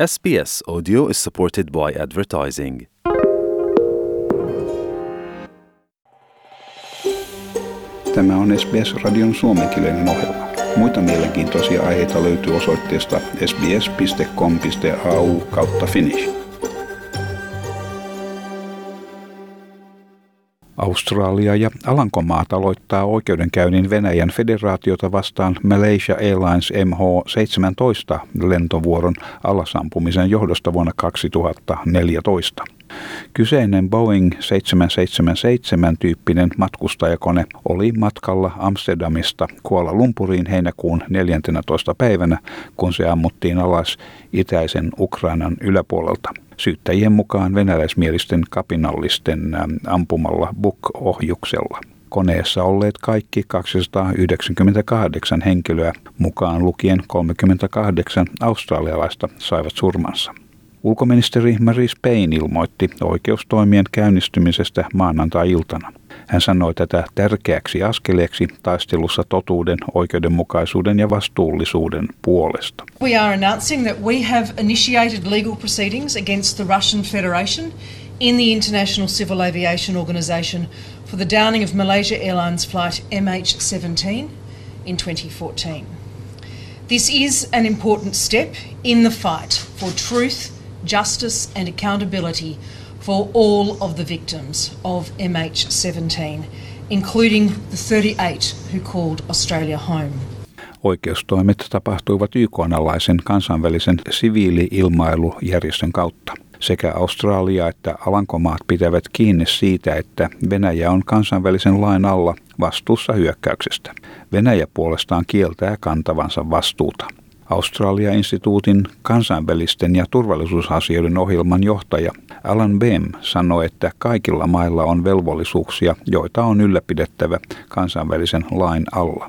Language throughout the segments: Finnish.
SBS Audio is supported by advertising. Tämä on SBS-radion suomenkielinen ohjelma. Muita mielenkiintoisia aiheita löytyy osoitteesta sbs.com.au kautta finnish. Australia ja Alankomaat aloittaa oikeudenkäynnin Venäjän federaatiota vastaan Malaysia Airlines MH17 lentovuoron alasampumisen johdosta vuonna 2014. Kyseinen Boeing 777-tyyppinen matkustajakone oli matkalla Amsterdamista Kuala Lumpuriin heinäkuun 14. päivänä, kun se ammuttiin alas itäisen Ukrainan yläpuolelta. Syyttäjien mukaan venäläismielisten kapinallisten ampumalla Buk-ohjuksella. Koneessa olleet kaikki 298 henkilöä, mukaan lukien 38 australialaista, saivat surmansa. Ulkoministeri Maris Payne ilmoitti oikeustoimien käynnistymisestä maanantai-iltana. Hän sanoi tätä tärkeäksi askeleeksi taistelussa totuuden, oikeudenmukaisuuden ja vastuullisuuden puolesta. We are announcing that we have initiated legal proceedings against the Russian Federation in the International Civil Aviation Organization for the downing of Malaysia Airlines flight MH17 in 2014. This is an important step in the fight for truth justice and accountability for all of the victims of MH17, including the 38 who called Australia home. Oikeustoimet tapahtuivat YK-alaisen kansainvälisen siviili-ilmailujärjestön kautta. Sekä Australia että Alankomaat pitävät kiinni siitä, että Venäjä on kansainvälisen lain alla vastuussa hyökkäyksestä. Venäjä puolestaan kieltää kantavansa vastuuta. Australia-instituutin kansainvälisten ja turvallisuusasioiden ohjelman johtaja Alan Bem sanoi, että kaikilla mailla on velvollisuuksia, joita on ylläpidettävä kansainvälisen lain alla.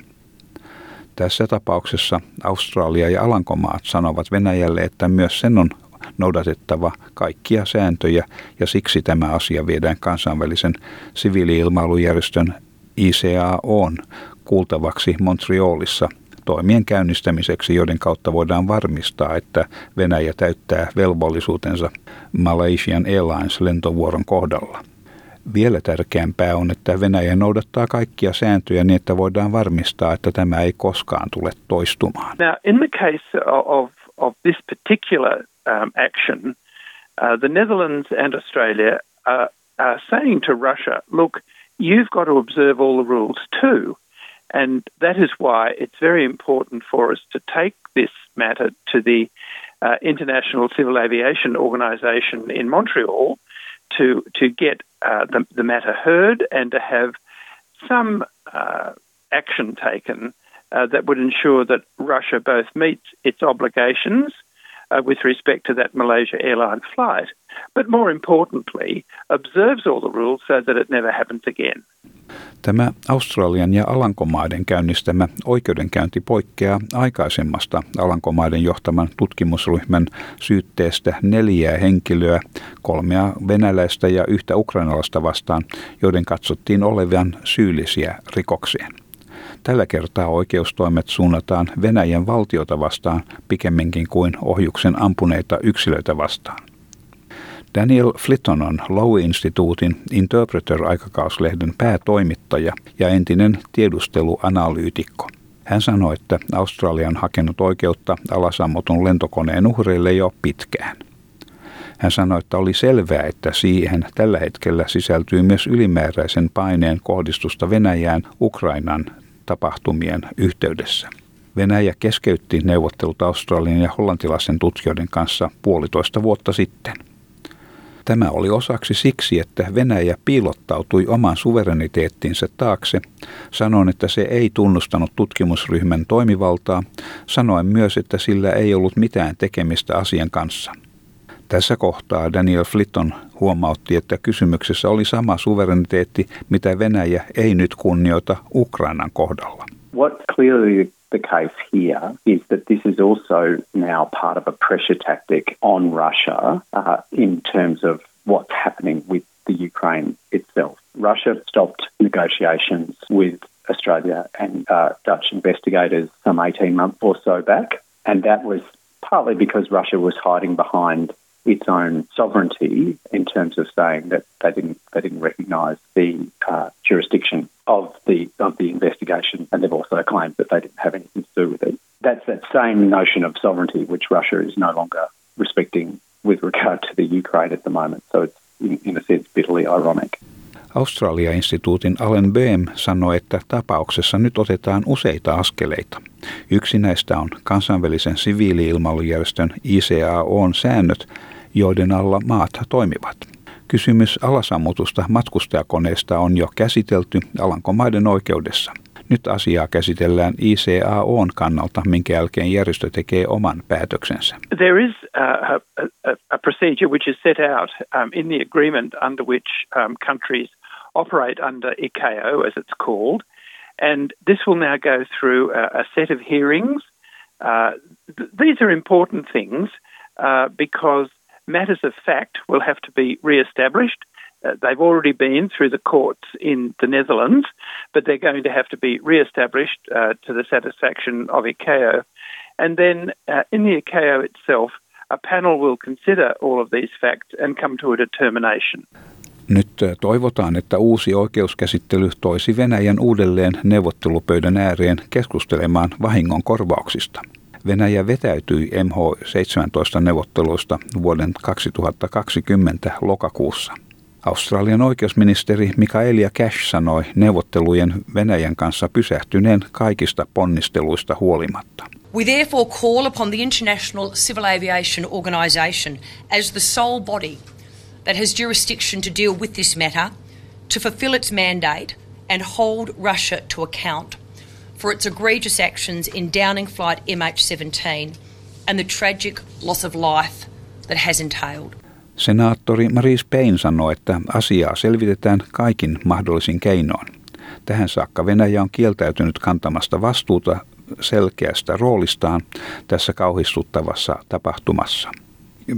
Tässä tapauksessa Australia ja Alankomaat sanovat Venäjälle, että myös sen on noudatettava kaikkia sääntöjä ja siksi tämä asia viedään kansainvälisen siviili-ilmailujärjestön ICAOn kuultavaksi Montrealissa – toimien käynnistämiseksi, joiden kautta voidaan varmistaa, että Venäjä täyttää velvollisuutensa Malaysian Airlines lentovuoron kohdalla. Vielä tärkeämpää on, että Venäjä noudattaa kaikkia sääntöjä niin, että voidaan varmistaa, että tämä ei koskaan tule toistumaan. Now, in the case of, of this particular um, action, uh, the Netherlands and Australia are, are saying to Russia, look, you've got to observe all the rules too. And that is why it's very important for us to take this matter to the uh, International Civil Aviation Organization in Montreal to, to get uh, the, the, matter heard and to have some uh, action taken uh, that would ensure that Russia both meets its obligations uh, with respect to that Malaysia Airlines flight, but more importantly, observes all the rules so that it never happens again. Tämä Australian ja Alankomaiden käynnistämä oikeudenkäynti poikkeaa aikaisemmasta Alankomaiden johtaman tutkimusryhmän syytteestä neljää henkilöä, kolmea venäläistä ja yhtä ukrainalaista vastaan, joiden katsottiin olevan syyllisiä rikokseen. Tällä kertaa oikeustoimet suunnataan Venäjän valtiota vastaan pikemminkin kuin ohjuksen ampuneita yksilöitä vastaan. Daniel Flitton on Lowe-instituutin Interpreter-aikakauslehden päätoimittaja ja entinen tiedusteluanalyytikko. Hän sanoi, että Australia on hakenut oikeutta alasammotun lentokoneen uhreille jo pitkään. Hän sanoi, että oli selvää, että siihen tällä hetkellä sisältyy myös ylimääräisen paineen kohdistusta Venäjään Ukrainan tapahtumien yhteydessä. Venäjä keskeytti neuvottelut Australian ja hollantilaisen tutkijoiden kanssa puolitoista vuotta sitten. Tämä oli osaksi siksi, että Venäjä piilottautui oman suvereniteettinsa taakse, sanoen, että se ei tunnustanut tutkimusryhmän toimivaltaa, sanoen myös, että sillä ei ollut mitään tekemistä asian kanssa. Tässä kohtaa Daniel Flitton huomautti, että kysymyksessä oli sama suvereniteetti, mitä Venäjä ei nyt kunnioita Ukrainan kohdalla. What clearly the case here is that this is also now part of a pressure tactic on Russia uh, in terms of what's happening with the Ukraine itself. Russia stopped negotiations with Australia and uh, Dutch investigators some 18 months or so back, and that was partly because Russia was hiding behind its own sovereignty in terms of saying that they didn't they didn't recognise the uh, jurisdiction of the of the investigation, and they've also claimed that they didn't have anything to do with it. That's that same notion of sovereignty which Russia is no longer respecting with regard to the Ukraine at the moment. So it's in, in a sense bitterly ironic. Australia-instituutin Allen Boehm sanoi, että tapauksessa nyt otetaan useita askeleita. Yksi näistä on kansainvälisen siviili-ilmailujärjestön ICAOn säännöt, joiden alla maat toimivat. Kysymys alasammutusta matkustajakoneesta on jo käsitelty Alankomaiden oikeudessa. Nyt asiaa käsitellään ICAOn kannalta, minkä jälkeen järjestö tekee oman päätöksensä. There is a, a, a procedure which is set out um, in the agreement under which um, countries operate under ICAO, as it's called, and this will now go through a, a set of hearings. Uh, th- these are important things uh, because matters of fact will have to be re-established. Uh, they've already been through the courts in the Netherlands, but they're going to have to be re-established uh, to the satisfaction of ICAO. And then uh, in the ICAO itself, a panel will consider all of these facts and come to a determination. Nyt toivotaan, että uusi oikeuskäsittely toisi Venäjän uudelleen neuvottelupöydän ääreen keskustelemaan vahingon korvauksista. Venäjä vetäytyi MH17-neuvotteluista vuoden 2020 lokakuussa. Australian oikeusministeri Mikaelia Cash sanoi neuvottelujen Venäjän kanssa pysähtyneen kaikista ponnisteluista huolimatta. We therefore call upon the International Civil Aviation Organisation as the sole body that has jurisdiction to deal with this matter to fulfil its mandate and hold Russia to account for its egregious actions in downing flight MH17 and the tragic loss of life that has entailed. Senaattori Maurice Payne sanoi, että asiaa selvitetään kaikin mahdollisin keinoin. Tähän saakka Venäjä on kieltäytynyt kantamasta vastuuta selkeästä roolistaan tässä kauhistuttavassa tapahtumassa.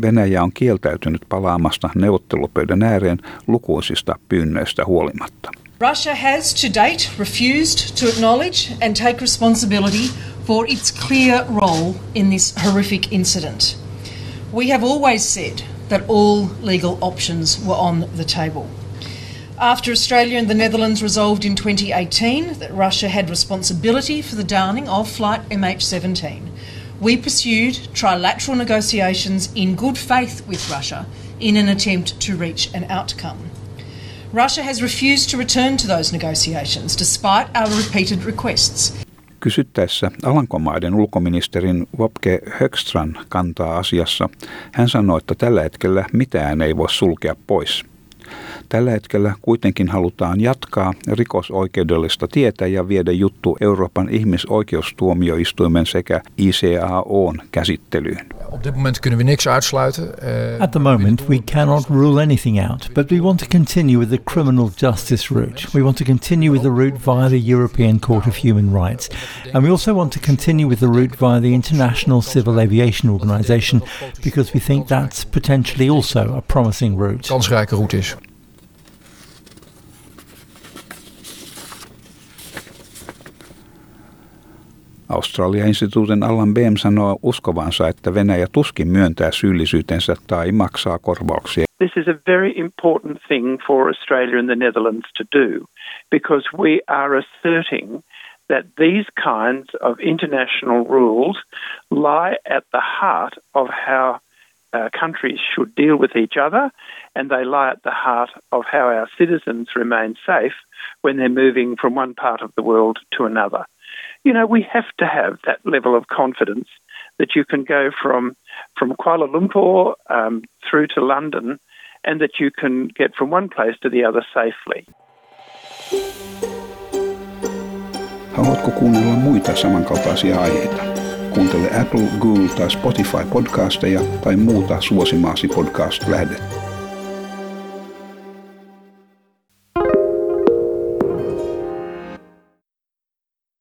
Venäjä on kieltäytynyt palaamasta neuvottelupöydän ääreen lukuisista pyynnöistä huolimatta. Russia has to date refused to acknowledge and take responsibility for its clear role in this horrific incident. We have always said that all legal options were on the table. After Australia and the Netherlands resolved in 2018 that Russia had responsibility for the downing of Flight MH17, we pursued trilateral negotiations in good faith with Russia in an attempt to reach an outcome. Russia has refused to return to those negotiations despite our repeated requests. Kysyttäessä Alankomaiden ulkoministerin Wopke Högstrand kantaa asiassa, hän sanoi, että tällä hetkellä mitään ei voi sulkea pois – Tällä hetkellä kuitenkin halutaan jatkaa rikosoikeudellista tietä ja viedä juttu Euroopan ihmisoikeustuomioistuimen sekä ICAOn käsittelyyn. Op dit moment kunnen we niks uitsluiten. Uh, At the moment, we cannot rule anything out, but we want to continue with the criminal justice route. We want to continue with the route via the European Court of Human Rights, and we also want to continue with the route via the International Civil Aviation Organization because we think that's potentially also a promising route. Kansrijke route is. Australia-instituutin Allan Behm sanoo uskovansa, että Venäjä tuskin myöntää syyllisyytensä tai maksaa korvauksia. This is a very important thing for Australia and the Netherlands to do because we are asserting that these kinds of international rules lie at the heart of how uh, countries should deal with each other and they lie at the heart of how our citizens remain safe when they're moving from one part of the world to another you know, we have to have that level of confidence that you can go from from Kuala Lumpur um, through to London, and that you can get from one place to the other safely. Haluatko kuunnella muita samankaltaisia aiheita? Kuuntele Apple, Google tai Spotify podcasteja tai muuta suosimaasi podcast-lähdettä.